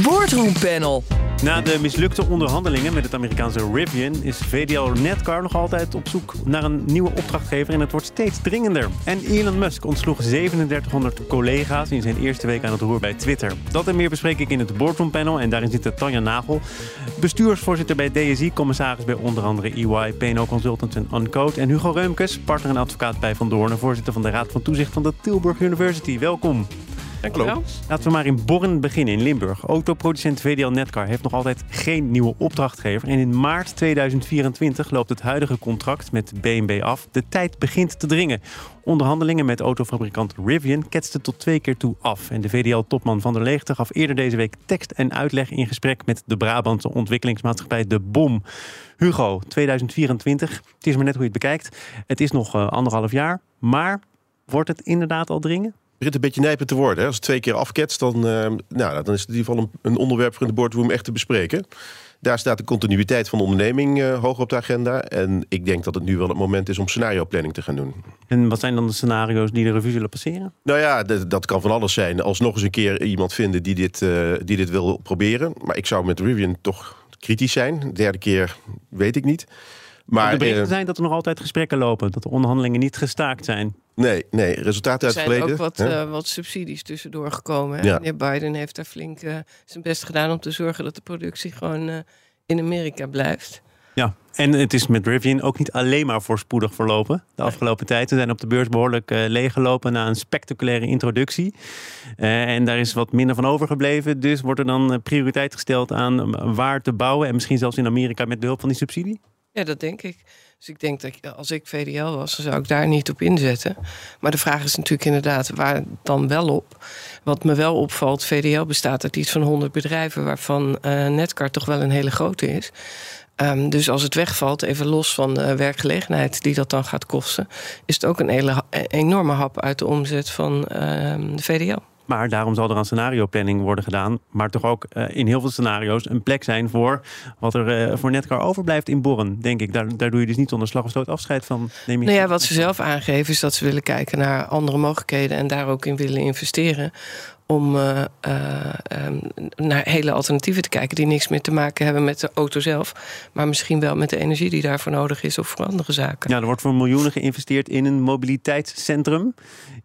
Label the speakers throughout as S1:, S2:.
S1: Boardroom Panel.
S2: Na de mislukte onderhandelingen met het Amerikaanse Rivian is VDL Netcar nog altijd op zoek naar een nieuwe opdrachtgever en het wordt steeds dringender. En Elon Musk ontsloeg 3700 collega's in zijn eerste week aan het roer bij Twitter. Dat en meer bespreek ik in het Boardroom Panel en daarin zit Tanja Nagel, bestuursvoorzitter bij DSI, commissaris bij onder andere EY, PNO Consultants en Uncode en Hugo Reumkes, partner en advocaat bij Van Doorn, voorzitter van de Raad van Toezicht van de Tilburg University. Welkom.
S3: Dankjewel.
S2: Laten we maar in Borren beginnen, in Limburg. Autoproducent VDL Netcar heeft nog altijd geen nieuwe opdrachtgever. En in maart 2024 loopt het huidige contract met BMW af. De tijd begint te dringen. Onderhandelingen met autofabrikant Rivian ketsten tot twee keer toe af. En de VDL-topman Van der Leegte gaf eerder deze week tekst en uitleg in gesprek met de Brabantse ontwikkelingsmaatschappij De Bom. Hugo, 2024, het is maar net hoe je het bekijkt. Het is nog uh, anderhalf jaar, maar wordt het inderdaad al dringen?
S3: Begint een beetje nijpend te worden. Hè? Als het twee keer afketst, dan, uh, nou, dan is het in ieder geval een, een, onderwerp voor in de boardroom echt te bespreken. Daar staat de continuïteit van de onderneming uh, hoog op de agenda. En ik denk dat het nu wel het moment is om scenario planning te gaan doen.
S2: En wat zijn dan de scenario's die de revue zullen passeren?
S3: Nou ja, dat kan van alles zijn. Als nog eens een keer iemand vinden die dit, uh, die dit wil proberen. Maar ik zou met Rivian toch kritisch zijn. De derde keer weet ik niet.
S2: Maar de berichten zijn dat er nog altijd gesprekken lopen. Dat de onderhandelingen niet gestaakt zijn.
S3: Nee, nee, resultaten uit het verleden.
S4: Er zijn ook wat, uh, wat subsidies tussendoor gekomen. Ja. Meneer Biden heeft daar flink uh, zijn best gedaan om te zorgen dat de productie gewoon uh, in Amerika blijft.
S2: Ja, en het is met Rivian ook niet alleen maar voorspoedig verlopen. De afgelopen tijd zijn op de beurs behoorlijk uh, leeggelopen na een spectaculaire introductie. Uh, en daar is wat minder van overgebleven. Dus wordt er dan prioriteit gesteld aan waar te bouwen. En misschien zelfs in Amerika met behulp van die subsidie?
S4: Ja, dat denk ik. Dus ik denk dat als ik VDL was, dan zou ik daar niet op inzetten. Maar de vraag is natuurlijk inderdaad waar dan wel op. Wat me wel opvalt, VDL bestaat uit iets van 100 bedrijven, waarvan uh, Netcar toch wel een hele grote is. Um, dus als het wegvalt, even los van de werkgelegenheid die dat dan gaat kosten, is het ook een hele, enorme hap uit de omzet van uh, de VDL.
S2: Maar daarom zal er aan scenario planning worden gedaan. Maar toch ook uh, in heel veel scenario's een plek zijn voor wat er uh, voor Netcar overblijft in Borren, denk ik. Daar, daar doe je dus niet onder slag of stoot afscheid van.
S4: Neem je nou ja, wat ze zelf aangeven is dat ze willen kijken naar andere mogelijkheden en daar ook in willen investeren om uh, uh, um, naar hele alternatieven te kijken die niks meer te maken hebben met de auto zelf, maar misschien wel met de energie die daarvoor nodig is of voor andere zaken.
S2: Ja, er wordt voor miljoenen geïnvesteerd in een mobiliteitscentrum.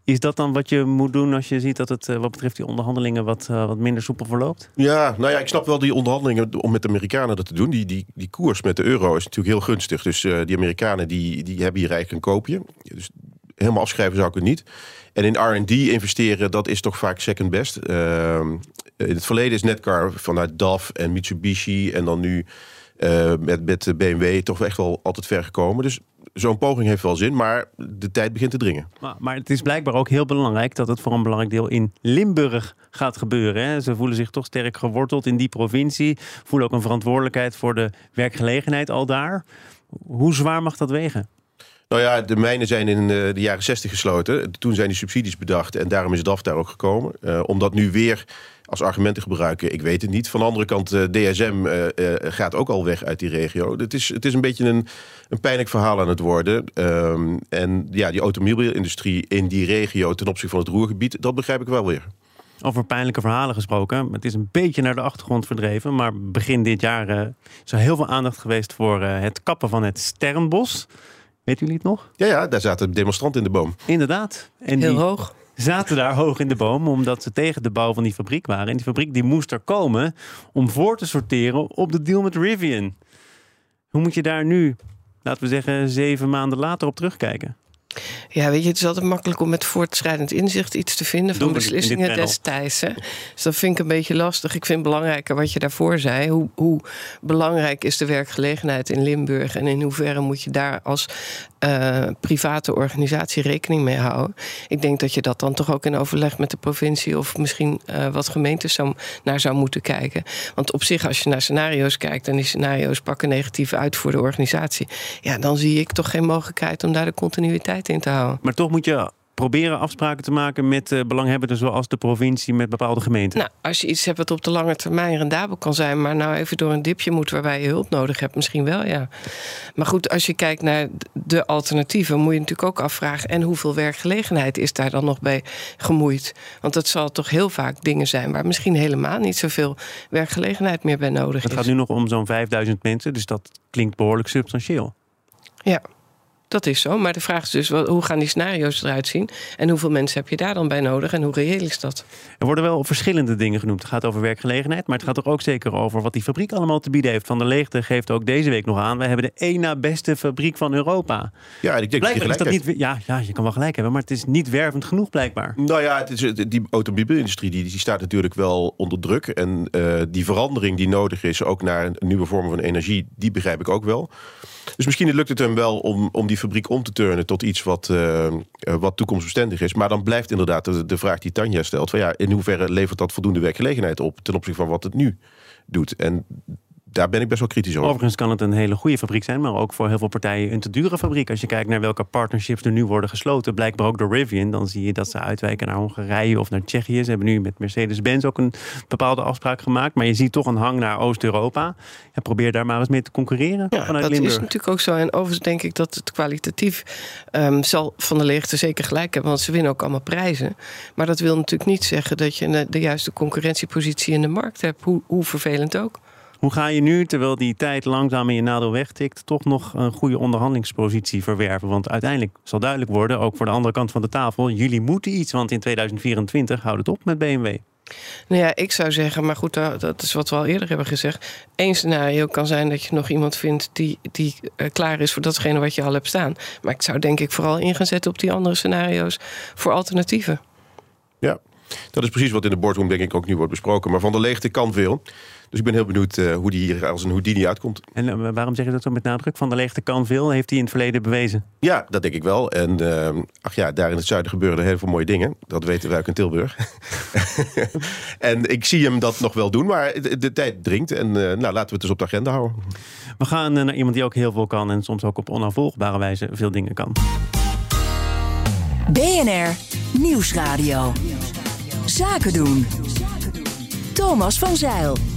S2: Is dat dan wat je moet doen als je ziet dat het uh, wat betreft die onderhandelingen wat, wat minder soepel verloopt?
S3: Ja, nou ja, ik snap wel die onderhandelingen om met de Amerikanen dat te doen. Die, die, die koers met de euro is natuurlijk heel gunstig. Dus die Amerikanen die, die hebben hier eigenlijk een koopje. Dus helemaal afschrijven zou ik het niet. En in R&D investeren, dat is toch vaak second best. Uh, in het verleden is Netcar vanuit DAF en Mitsubishi... en dan nu uh, met, met BMW toch echt wel altijd ver gekomen. Dus zo'n poging heeft wel zin, maar de tijd begint te dringen.
S2: Maar, maar, het is blijkbaar ook heel belangrijk dat het voor een belangrijk deel in Limburg gaat gebeuren. Hè? Ze voelen zich toch sterk geworteld in die provincie. Voelen ook een verantwoordelijkheid voor de werkgelegenheid al daar. Hoe zwaar mag dat wegen?
S3: Nou ja, de mijnen zijn in de jaren 60 gesloten. Toen zijn die subsidies bedacht en daarom is DAF daar ook gekomen. Uh, om dat nu weer als argument te gebruiken, ik weet het niet. Van de andere kant, uh, DSM gaat ook al weg uit die regio. Het is, het is een beetje een, een pijnlijk verhaal aan het worden. Um, en ja, die automobielindustrie in die regio ten opzichte van het Roergebied, dat begrijp ik wel weer.
S2: Over pijnlijke verhalen gesproken. Het is een beetje naar de achtergrond verdreven. Maar begin dit jaar is er heel veel aandacht geweest voor het kappen van het Sternbos. Weet jullie het nog?
S3: Ja, ja, daar zaten demonstranten in de boom.
S2: Inderdaad.
S4: En heel hoog.
S2: Zaten daar hoog in de boom omdat ze tegen de bouw van die fabriek waren. En die fabriek die moest er komen om voor te sorteren op de deal met Rivian. Hoe moet je daar nu, laten we zeggen, zeven maanden later op terugkijken?
S4: Ja, weet je, het is altijd makkelijk om met voortschrijdend inzicht iets te vinden van beslissingen destijds. Hè? Dus dat vind ik een beetje lastig. Ik vind belangrijker wat je daarvoor zei. Hoe, hoe belangrijk is de werkgelegenheid in Limburg en in hoeverre moet je daar als uh, private organisatie rekening mee houden? Ik denk dat je dat dan toch ook in overleg met de provincie of misschien uh, wat gemeentes zou, naar zou moeten kijken. Want op zich, als je naar scenario's kijkt en die scenario's pakken negatief uit voor de organisatie, ja, dan zie ik toch geen mogelijkheid om daar de continuïteit in te houden.
S2: Maar toch moet je proberen afspraken te maken met uh, belanghebbenden zoals de provincie met bepaalde gemeenten?
S4: Nou, als je iets hebt wat op de lange termijn rendabel kan zijn, maar nou even door een dipje moet waarbij je hulp nodig hebt, misschien wel ja. Maar goed, als je kijkt naar de alternatieven, moet je natuurlijk ook afvragen en hoeveel werkgelegenheid is daar dan nog bij gemoeid? Want dat zal toch heel vaak dingen zijn waar misschien helemaal niet zoveel werkgelegenheid meer bij nodig is.
S2: Het gaat nu nog om zo'n 5000 mensen, dus dat klinkt behoorlijk substantieel.
S4: Ja. Dat is zo, maar de vraag is dus hoe gaan die scenario's eruit zien en hoeveel mensen heb je daar dan bij nodig en hoe reëel is dat?
S2: Er worden wel verschillende dingen genoemd. Het gaat over werkgelegenheid, maar het gaat toch ook zeker over wat die fabriek allemaal te bieden heeft. Van der Leegte geeft ook deze week nog aan: wij hebben de één na beste fabriek van Europa.
S3: Ja, ik denk
S2: blijkbaar is dat niet. Ja, ja, je kan wel gelijk hebben, maar het is niet wervend genoeg blijkbaar.
S3: Nou ja, het is, die automobielindustrie die, die staat natuurlijk wel onder druk en uh, die verandering die nodig is, ook naar nieuwe vormen van energie, die begrijp ik ook wel. Dus misschien lukt het hem wel om, om die fabriek om te turnen tot iets wat, uh, wat toekomstbestendig is. Maar dan blijft inderdaad de, de vraag die Tanja stelt: van ja, in hoeverre levert dat voldoende werkgelegenheid op ten opzichte van wat het nu doet? En daar ben ik best wel kritisch over.
S2: Overigens kan het een hele goede fabriek zijn, maar ook voor heel veel partijen een te dure fabriek. Als je kijkt naar welke partnerships er nu worden gesloten, blijkbaar ook door Rivian, dan zie je dat ze uitwijken naar Hongarije of naar Tsjechië. Ze hebben nu met Mercedes-Benz ook een bepaalde afspraak gemaakt, maar je ziet toch een hang naar Oost-Europa. Ja, probeer daar maar eens mee te concurreren. Ja, vanuit
S4: dat
S2: Limburg.
S4: is natuurlijk ook zo. En overigens denk ik dat het kwalitatief um, zal Van de Leegte zeker gelijk hebben, want ze winnen ook allemaal prijzen. Maar dat wil natuurlijk niet zeggen dat je de juiste concurrentiepositie in de markt hebt, hoe, hoe vervelend ook.
S2: Hoe ga je nu, terwijl die tijd langzaam in je nadeel wegtikt, toch nog een goede onderhandelingspositie verwerven? Want uiteindelijk zal duidelijk worden, ook voor de andere kant van de tafel, jullie moeten iets, want in 2024 houdt het op met BMW.
S4: Nou ja, ik zou zeggen, maar goed, dat is wat we al eerder hebben gezegd. Eén scenario kan zijn dat je nog iemand vindt die, die eh, klaar is voor datgene wat je al hebt staan. Maar ik zou denk ik vooral in gaan zetten op die andere scenario's voor alternatieven.
S3: Ja, dat is precies wat in de boardroom denk ik ook nu wordt besproken. Maar van de leegte kan veel. Dus ik ben heel benieuwd uh, hoe die hier als een Houdini uitkomt.
S2: En uh, waarom zeg je dat zo met nadruk? Van de leegte kan veel, heeft hij in het verleden bewezen?
S3: Ja, dat denk ik wel. En uh, ach ja, daar in het zuiden gebeuren er heel veel mooie dingen. Dat weten wij ook in Tilburg. en ik zie hem dat nog wel doen, maar de, de tijd dringt. En nou, laten we het dus op de agenda houden.
S2: We gaan naar iemand die ook heel veel kan en soms ook op onafvolgbare wijze veel dingen kan.
S1: BNR Nieuwsradio. Zaken doen. Thomas van Zeil.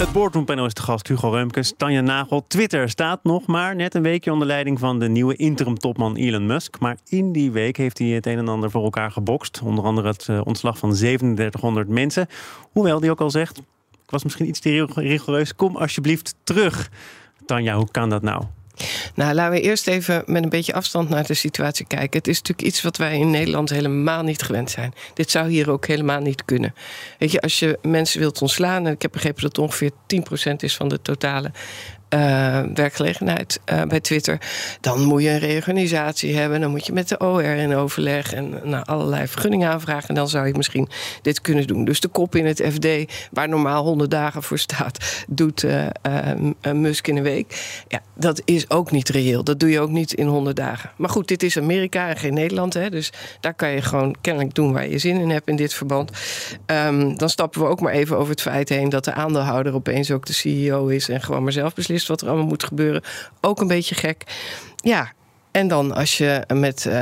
S2: Het boardroompanel is de gast Hugo Reumkes, Tanja Nagel. Twitter staat nog maar net een weekje onder leiding van de nieuwe interim-topman Elon Musk. Maar in die week heeft hij het een en ander voor elkaar gebokst. Onder andere het eh, ontslag van 3700 mensen. Hoewel die ook al zegt, ik was misschien iets te rigoureus, kom alsjeblieft terug. Tanja, hoe kan dat nou?
S4: Nou, laten we eerst even met een beetje afstand naar de situatie kijken. Het is natuurlijk iets wat wij in Nederland helemaal niet gewend zijn. Dit zou hier ook helemaal niet kunnen. Weet je, als je mensen wilt ontslaan, en ik heb begrepen dat het ongeveer 10% is van de totale uh, werkgelegenheid uh, bij Twitter. Dan moet je een reorganisatie hebben. Dan moet je met de OR in overleg en nou, allerlei vergunningen aanvragen. En dan zou je misschien dit kunnen doen. Dus de kop in het FD, waar normaal 100 dagen voor staat, doet uh, Musk in een week. Ja, dat is ook niet reëel. Dat doe je ook niet in 100 dagen. Maar goed, dit is Amerika en geen Nederland. Hè, dus daar kan je gewoon kennelijk doen waar je zin in hebt in dit verband. Um, dan stappen we ook maar even over het feit heen dat de aandeelhouder opeens ook de CEO is en gewoon maar zelf beslist wat er allemaal moet gebeuren. Ook een beetje gek. Ja, en dan als je met uh,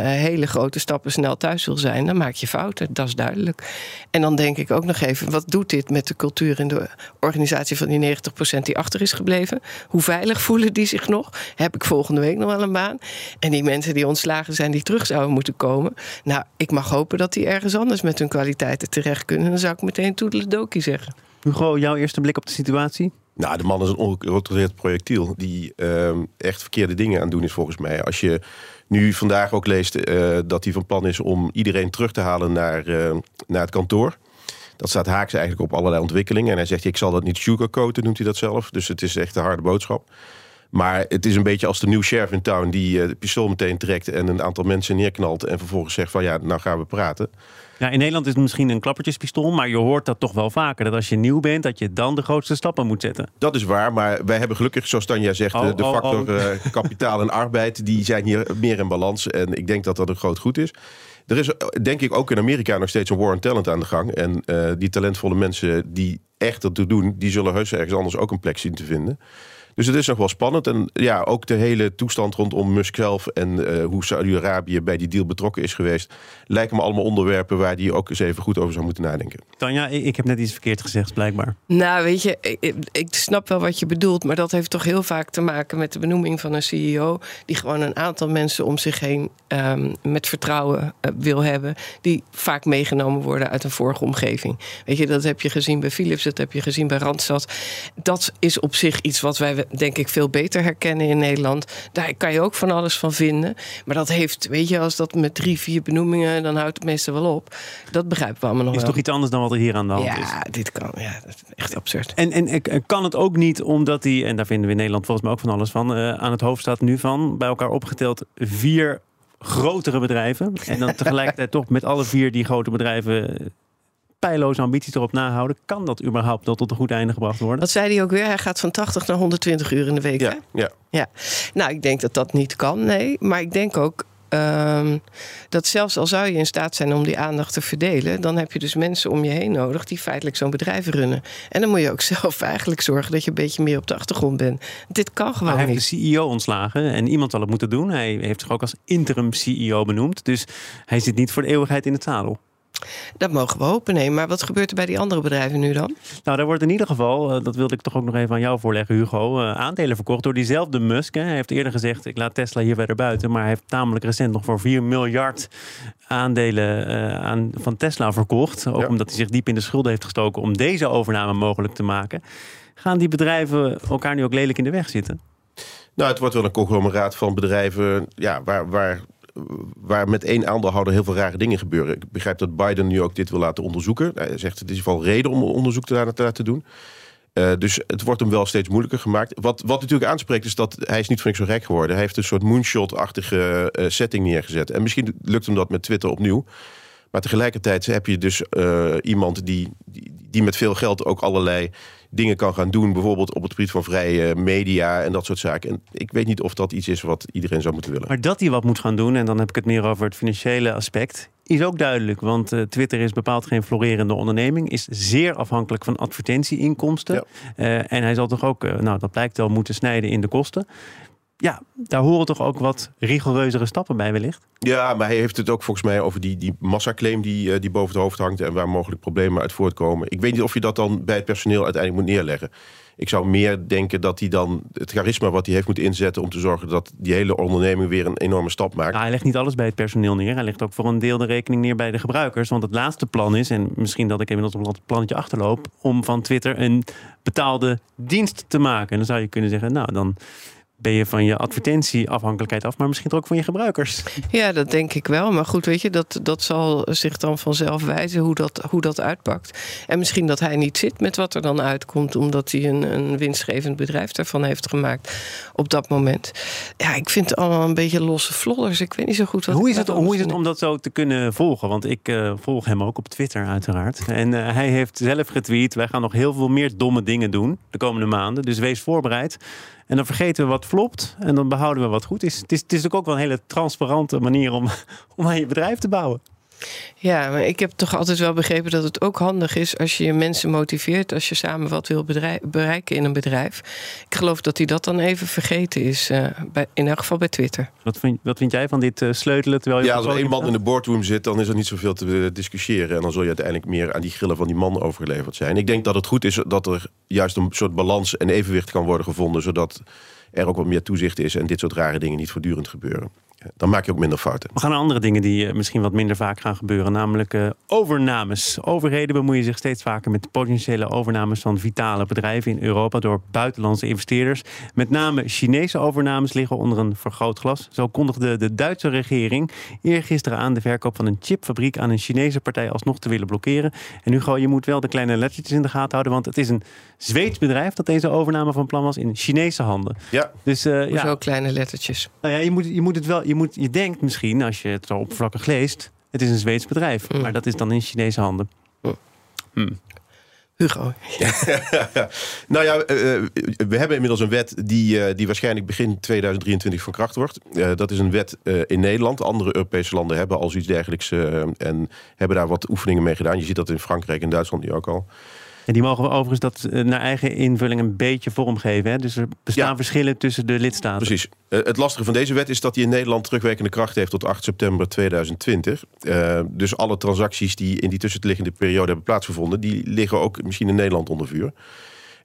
S4: hele grote stappen snel thuis wil zijn, dan maak je fouten. Dat is duidelijk. En dan denk ik ook nog even, wat doet dit met de cultuur in de organisatie van die 90% die achter is gebleven? Hoe veilig voelen die zich nog? Heb ik volgende week nog wel een baan? En die mensen die ontslagen zijn, die terug zouden moeten komen. Nou, ik mag hopen dat die ergens anders met hun kwaliteiten terecht kunnen. Dan zou ik meteen toedeledokie zeggen.
S2: Hugo, jouw eerste blik op de situatie?
S3: Nou, de man is een ongecontroleerd projectiel die uh, echt verkeerde dingen aan doen is volgens mij. Als je nu vandaag ook leest uh, dat hij van plan is om iedereen terug te halen naar, uh, naar het kantoor. Dat staat haaks eigenlijk op allerlei ontwikkelingen. En hij zegt, ik zal dat niet sugarcoaten, noemt hij dat zelf. Dus het is echt een harde boodschap. Maar het is een beetje als de nieuwe sheriff in town die uh, pistool meteen trekt en een aantal mensen neerknalt. En vervolgens zegt van ja, nou gaan we praten.
S2: Ja, in Nederland is het misschien een klappertjespistool, maar je hoort dat toch wel vaker. Dat als je nieuw bent, dat je dan de grootste stappen moet zetten.
S3: Dat is waar, maar wij hebben gelukkig, zoals Tanja zegt, oh, de oh, factor oh. Uh, kapitaal en arbeid, die zijn hier meer in balans. En ik denk dat dat een groot goed is. Er is denk ik ook in Amerika nog steeds een war on talent aan de gang. En uh, die talentvolle mensen die echt dat doen, die zullen heus ergens anders ook een plek zien te vinden. Dus het is nog wel spannend. En ja, ook de hele toestand rondom Musk zelf en uh, hoe Saudi-Arabië bij die deal betrokken is geweest, lijken me allemaal onderwerpen waar die ook eens even goed over zou moeten nadenken.
S2: Tanja, ik heb net iets verkeerd gezegd, blijkbaar.
S4: Nou, weet je, ik, ik, snap wel wat je bedoelt, maar dat heeft toch heel vaak te maken met de benoeming van een CEO die gewoon een aantal mensen om zich heen um, met vertrouwen uh, wil hebben, die vaak meegenomen worden uit een vorige omgeving. Weet je, dat heb je gezien bij Philips, dat heb je gezien bij Randstad. Dat is op zich iets wat wij denk ik veel beter herkennen in Nederland. Daar kan je ook van alles van vinden. Maar dat heeft, weet je, als dat met drie, vier benoemingen, dan houdt het meestal wel op. Dat begrijpen we allemaal nog
S2: is
S4: wel.
S2: toch iets anders dan wat er hier aan de hand
S4: ja,
S2: is?
S4: Ja, dit kan. Ja, dat is echt absurd.
S2: En, en, en kan het ook niet omdat hij, en daar vinden we in Nederland volgens mij ook van alles van, uh, aan het hoofd staat nu van, bij elkaar opgeteld, vier grotere bedrijven. En dan tegelijkertijd toch met alle vier die grote bedrijven pijloze ambities erop nahouden. Kan dat überhaupt nog tot een goed einde gebracht worden?
S4: Wat zei hij ook weer? Hij gaat van 80 naar 120 uur in de week.
S3: Ja, ja.
S4: ja. Nou, ik denk dat dat niet kan, nee. Maar ik denk ook Um, dat zelfs al zou je in staat zijn om die aandacht te verdelen, dan heb je dus mensen om je heen nodig die feitelijk zo'n bedrijf runnen. En dan moet je ook zelf eigenlijk zorgen dat je een beetje meer op de achtergrond bent. Dit kan gewoon
S2: maar hij
S4: niet.
S2: heeft de CEO ontslagen en iemand zal het moeten doen. Hij heeft zich ook als interim CEO benoemd. Dus hij zit niet voor de eeuwigheid in het zadel.
S4: Dat mogen we hopen, nee. Maar wat gebeurt er bij die andere bedrijven nu dan?
S2: Nou, daar wordt in ieder geval, eh, dat wilde ik toch ook nog even aan jou voorleggen, Hugo, eh, aandelen verkocht door diezelfde Musk. Hij heeft eerder gezegd, ik laat Tesla hier verder buiten. Maar hij heeft namelijk recent nog voor 4 miljard aandelen uh, aan, van Tesla verkocht. Ook omdat hij zich diep in de schulden heeft gestoken om deze overname mogelijk te maken. Gaan die bedrijven elkaar nu ook lelijk in de weg zitten?
S3: Nou, het wordt wel een conglomeraat van bedrijven ja, waar, waar waar met één aandeelhouder heel veel rare dingen gebeuren. Ik begrijp dat Biden nu ook dit wil laten onderzoeken. Hij zegt het is geval reden om onderzoek te laten doen. Uh, dus het wordt hem wel steeds moeilijker gemaakt. Wat, wat natuurlijk aanspreekt is dat hij is niet voor niks zo rijk geworden. Hij heeft een soort moonshot-achtige uh, setting neergezet. En misschien lukt hem dat met Twitter opnieuw. Maar tegelijkertijd heb je dus uh, iemand die, die, die, met veel geld ook allerlei dingen kan gaan doen. Bijvoorbeeld op het gebied van vrije media en dat soort zaken. En ik weet niet of dat iets is wat iedereen zou moeten willen.
S2: Maar dat hij wat moet gaan doen, en dan heb ik het meer over het financiële aspect, is ook duidelijk. Want uh, Twitter is bepaald geen florerende onderneming, is zeer afhankelijk van advertentieinkomsten. Ja. Uh, en hij zal toch ook, nou dat blijkt wel, moeten snijden in de kosten ja, daar horen toch ook wat rigoureuzere stappen bij wellicht?
S3: Ja, maar hij heeft het ook volgens mij over die, die massaclaim die, die boven het hoofd hangt... en waar mogelijk problemen uit voortkomen. Ik weet niet of je dat dan bij het personeel uiteindelijk moet neerleggen. Ik zou meer denken dat hij dan het charisma wat hij heeft moet inzetten... om te zorgen dat die hele onderneming weer een enorme stap maakt.
S2: Nou, hij legt niet alles bij het personeel neer. Hij legt ook voor een deel de rekening neer bij de gebruikers. Want het laatste plan is, en misschien dat ik inmiddels op het plannetje achterloop... om van Twitter een betaalde dienst te maken. En dan zou je kunnen zeggen, nou dan ben je van je advertentieafhankelijkheid af, maar misschien ook van je gebruikers.
S4: Ja, dat denk ik wel. Maar goed, weet je, dat, dat zal zich dan vanzelf wijzen hoe dat, hoe dat uitpakt. En misschien dat hij niet zit met wat er dan uitkomt, omdat hij een, een winstgevend bedrijf daarvan heeft gemaakt op dat moment. Ja, ik vind het allemaal een beetje losse flodders. Ik weet niet zo goed wat.
S2: Hoe is het, hoe is het om dat zo te kunnen volgen? Want ik uh, volg hem ook op Twitter, uiteraard. En uh, hij heeft zelf getweet: wij gaan nog heel veel meer domme dingen doen de komende maanden. Dus wees voorbereid. En dan vergeten we wat flopt en dan behouden we wat goed is. Het is, het is ook wel een hele transparante manier om, om aan je bedrijf te bouwen.
S4: Ja, maar ik heb toch altijd wel begrepen dat het ook handig is als je je mensen motiveert, als je samen wat wil bereiken in een bedrijf. Ik geloof dat hij dat dan even vergeten is, uh, bij, in elk geval bij Twitter.
S2: Wat vind, wat vind jij van dit uh, sleutelen? Terwijl je
S3: ja, als er één man in de boardroom zit, dan is er niet zoveel te discussiëren. En dan zul je uiteindelijk meer aan die grillen van die man overgeleverd zijn. Ik denk dat het goed is dat er juist een soort balans en evenwicht kan worden gevonden, zodat er ook wat meer toezicht is en dit soort rare dingen niet voortdurend gebeuren dan maak je ook minder fouten.
S2: We gaan naar andere dingen die misschien wat minder vaak gaan gebeuren, namelijk uh, overnames. Overheden bemoeien zich steeds vaker met potentiële overnames van vitale bedrijven in Europa door buitenlandse investeerders. Met name Chinese overnames liggen onder een vergrootglas. Zo kondigde de Duitse regering eergisteren aan de verkoop van een chipfabriek aan een Chinese partij alsnog te willen blokkeren. En Hugo, je moet wel de kleine lettertjes in de gaten houden, want het is een Zweeds bedrijf dat deze overname van plan was in Chinese handen.
S3: Ja.
S4: Dus, uh, ja. kleine lettertjes.
S2: Nou ja, je moet, je moet het wel. Je, moet, je denkt misschien, als je het zo oppervlakkig leest, het is een Zweeds bedrijf. Mm. Maar dat is dan in Chinese handen.
S4: Mm. Mm. Hugo.
S3: nou ja, uh, we hebben inmiddels een wet die, uh, die waarschijnlijk begin 2023 van kracht wordt. Dat is een wet in Nederland. Andere Europese landen hebben al zoiets dergelijks en hebben daar wat oefeningen mee gedaan. Je ziet dat in Frankrijk en Duitsland nu ook al.
S2: En die mogen we overigens dat eh, naar eigen invulling een beetje vormgeven. Hè? Dus er bestaan verschillen tussen de lidstaten.
S3: Precies. Uh, het lastige van deze wet is dat die in Nederland terugwerkende kracht heeft tot 8 september 2020. Uh, dus alle transacties die in die tussenliggende periode hebben plaatsgevonden, die liggen ook misschien in Nederland onder vuur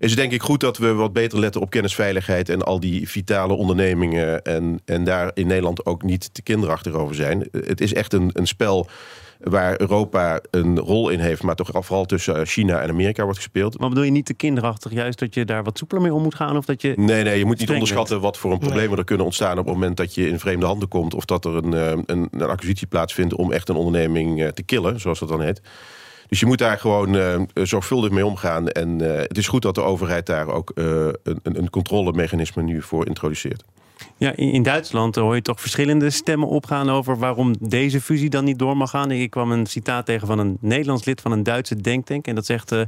S3: is het denk ik goed dat we wat beter letten op kennisveiligheid en al die vitale ondernemingen. En, en daar in Nederland ook niet te kinderachtig over zijn. Het is echt een, een spel waar Europa een rol in heeft, maar toch vooral tussen China en Amerika wordt gespeeld.
S2: Maar bedoel je niet te kinderachtig, juist dat je daar wat soepeler mee om moet gaan? Of dat je
S3: nee, nee, je moet niet onderschatten wat voor een problemen er kunnen ontstaan op het moment dat je in vreemde handen komt of dat er een, eh, een, een acquisitie plaatsvindt om echt een onderneming eh, te killen, zoals dat dan heet. Dus je moet daar gewoon uh, zorgvuldig mee omgaan. En uh, het is goed dat de overheid daar ook uh, een, een controlemechanisme nu voor introduceert.
S2: Ja, in Duitsland hoor je toch verschillende stemmen opgaan over waarom deze fusie dan niet door mag gaan. Ik kwam een citaat tegen van een Nederlands lid van een Duitse denktank. En dat zegt: uh,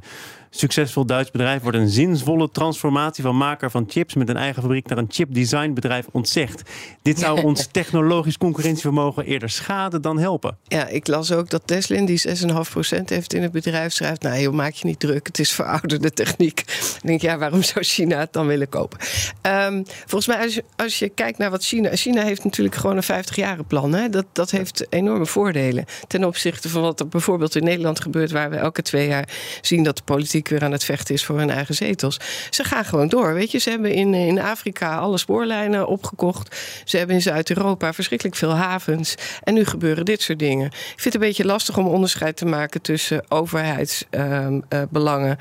S2: succesvol Duits bedrijf wordt een zinvolle transformatie van maker van chips met een eigen fabriek naar een chipdesignbedrijf ontzegd. Dit zou ons technologisch concurrentievermogen eerder schaden dan helpen.
S4: Ja, ik las ook dat Tesla die 6,5% heeft in het bedrijf schrijft: Nou, joh, maak je niet druk, het is verouderde techniek. Ik denk, ja, waarom zou China het dan willen kopen? Um, volgens mij, als je, als je kijkt naar wat China. China heeft natuurlijk gewoon een 50-jaren plan. Hè? Dat, dat heeft enorme voordelen. Ten opzichte van wat er bijvoorbeeld in Nederland gebeurt, waar we elke twee jaar zien dat de politiek weer aan het vechten is voor hun eigen zetels. Ze gaan gewoon door. Weet je, ze hebben in, in Afrika alle spoorlijnen opgekocht. Ze hebben in Zuid-Europa verschrikkelijk veel havens. En nu gebeuren dit soort dingen. Ik vind het een beetje lastig om onderscheid te maken tussen overheidsbelangen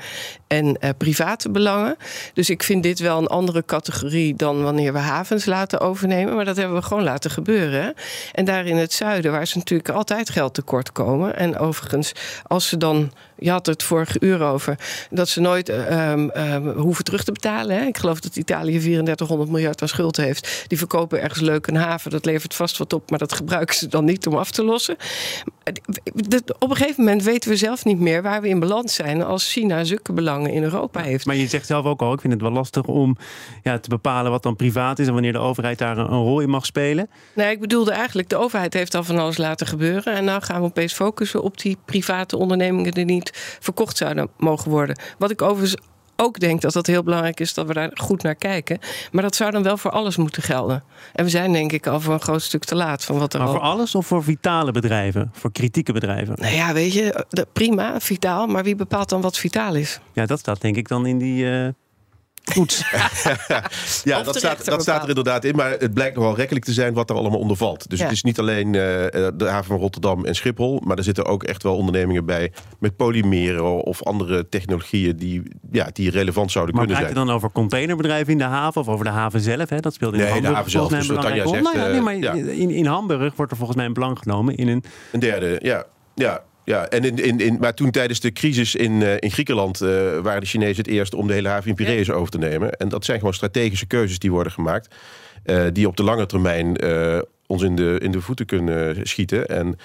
S4: en uh, private belangen. Dus ik vind dit wel een andere categorie dan wanneer we havens laten overnemen. Maar dat hebben we gewoon laten gebeuren. En daar in het zuiden, waar ze natuurlijk altijd geld tekort komen. En overigens, als ze dan je had het vorige uur over dat ze nooit um, um, hoeven terug te betalen. Hè? Ik geloof dat Italië 3400 miljard aan schuld heeft. Die verkopen ergens leuk een haven. Dat levert vast wat op, maar dat gebruiken ze dan niet om af te lossen. Op een gegeven moment weten we zelf niet meer waar we in balans zijn als China zulke belangen in Europa heeft.
S2: Maar je zegt zelf ook al, ik vind het wel lastig om ja, te bepalen wat dan privaat is en wanneer de overheid daar een, rol in mag spelen.
S4: Nee, ik bedoelde eigenlijk, de overheid heeft al van alles laten gebeuren. En nou gaan we opeens focussen op die private ondernemingen die niet verkocht zouden mogen worden. Wat ik overigens ook denk dat dat heel belangrijk is dat we daar goed naar kijken. Maar dat zou dan wel voor alles moeten gelden. En we zijn denk ik al voor een groot stuk te laat van wat er
S2: Maar
S4: al...
S2: voor alles of voor vitale bedrijven? Voor kritieke bedrijven?
S4: Nou ja, weet je, prima, vitaal. Maar wie bepaalt dan wat vitaal is?
S2: Ja, dat staat denk ik dan in die... Uh Goed.
S3: ja, dat staat, dat staat er inderdaad in. Maar het blijkt nogal rekkelijk te zijn wat er allemaal onder valt. Dus het is niet alleen uh, de haven van Rotterdam en Schiphol. Maar er zitten ook echt wel ondernemingen bij met polymeren of andere technologieën die, ja, die relevant zouden
S2: maar
S3: kunnen zijn.
S2: Maar het dan over containerbedrijven in de haven of over de haven zelf? Hè? Dat speelt in
S3: nee,
S2: Hamburg
S3: de haven zelf. Dus wat Tanja zegt,
S2: nou ja, nee, maar ja. in, in Hamburg wordt er volgens mij een belang genomen in een...
S3: Een derde, ja. Ja, ja, en in, in, in, maar toen tijdens de crisis in, uh, in Griekenland uh, waren de Chinezen het eerst om de hele haven in Piraeus over te nemen. En dat zijn gewoon strategische keuzes die worden gemaakt, uh, die op de lange termijn ons in de, in de voeten kunnen schieten. En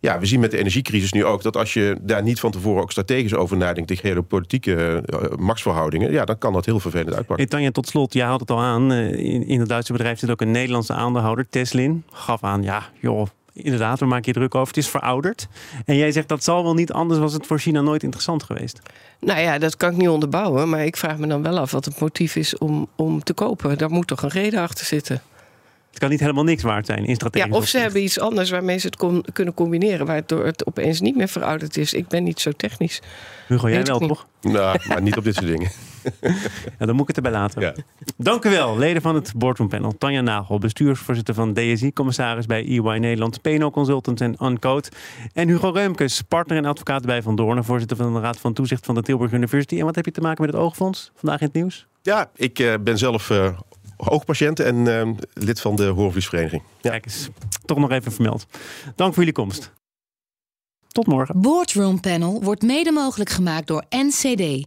S3: ja, we zien met de energiecrisis nu ook dat als je daar niet van tevoren ook strategisch over nadenkt tegen hele politieke machtsverhoudingen, ja, dan kan dat heel vervelend uitpakken.
S2: Hey, Tanja, tot slot, je haalt het al aan. In, in het Duitse bedrijf zit ook een Nederlandse aandeelhouder, Teslin. Gaf aan, ja, joh, inderdaad, we maken je druk over. Het is verouderd. En jij zegt dat zal wel niet, anders was het voor China nooit interessant geweest.
S4: Nou ja, dat kan ik niet onderbouwen. Maar ik vraag me dan wel af wat het motief is om, om te kopen. Daar moet toch een reden achter zitten.
S2: Het kan niet helemaal niks waard zijn in strategie.
S4: Ja, of ze hebben iets anders waarmee ze het kunnen combineren, waardoor het opeens niet meer verouderd is. Ik ben niet zo technisch.
S2: Hugo, jij wel toch?
S3: Nou, maar niet op dit soort dingen.
S2: Ja, dan moet ik het erbij laten. Ja. Dank u wel, leden van het Boardroom Panel. Tanja Nagel, bestuursvoorzitter van DSI, commissaris bij EY Nederland, PNO Consultants en Uncode. En Hugo Reumkes, partner en advocaat bij Van Doornen, voorzitter van de Raad van Toezicht van de Tilburg University. En wat heb je te maken met het Oogfonds vandaag in het nieuws?
S3: Ja, ik uh, ben zelf uh, oogpatiënt en uh, lid van de Hoorvliesvereniging.
S2: Ja. Kijk eens, toch nog even vermeld. Dank voor jullie komst. Tot morgen.
S1: Boardroom Panel wordt mede mogelijk gemaakt door NCD,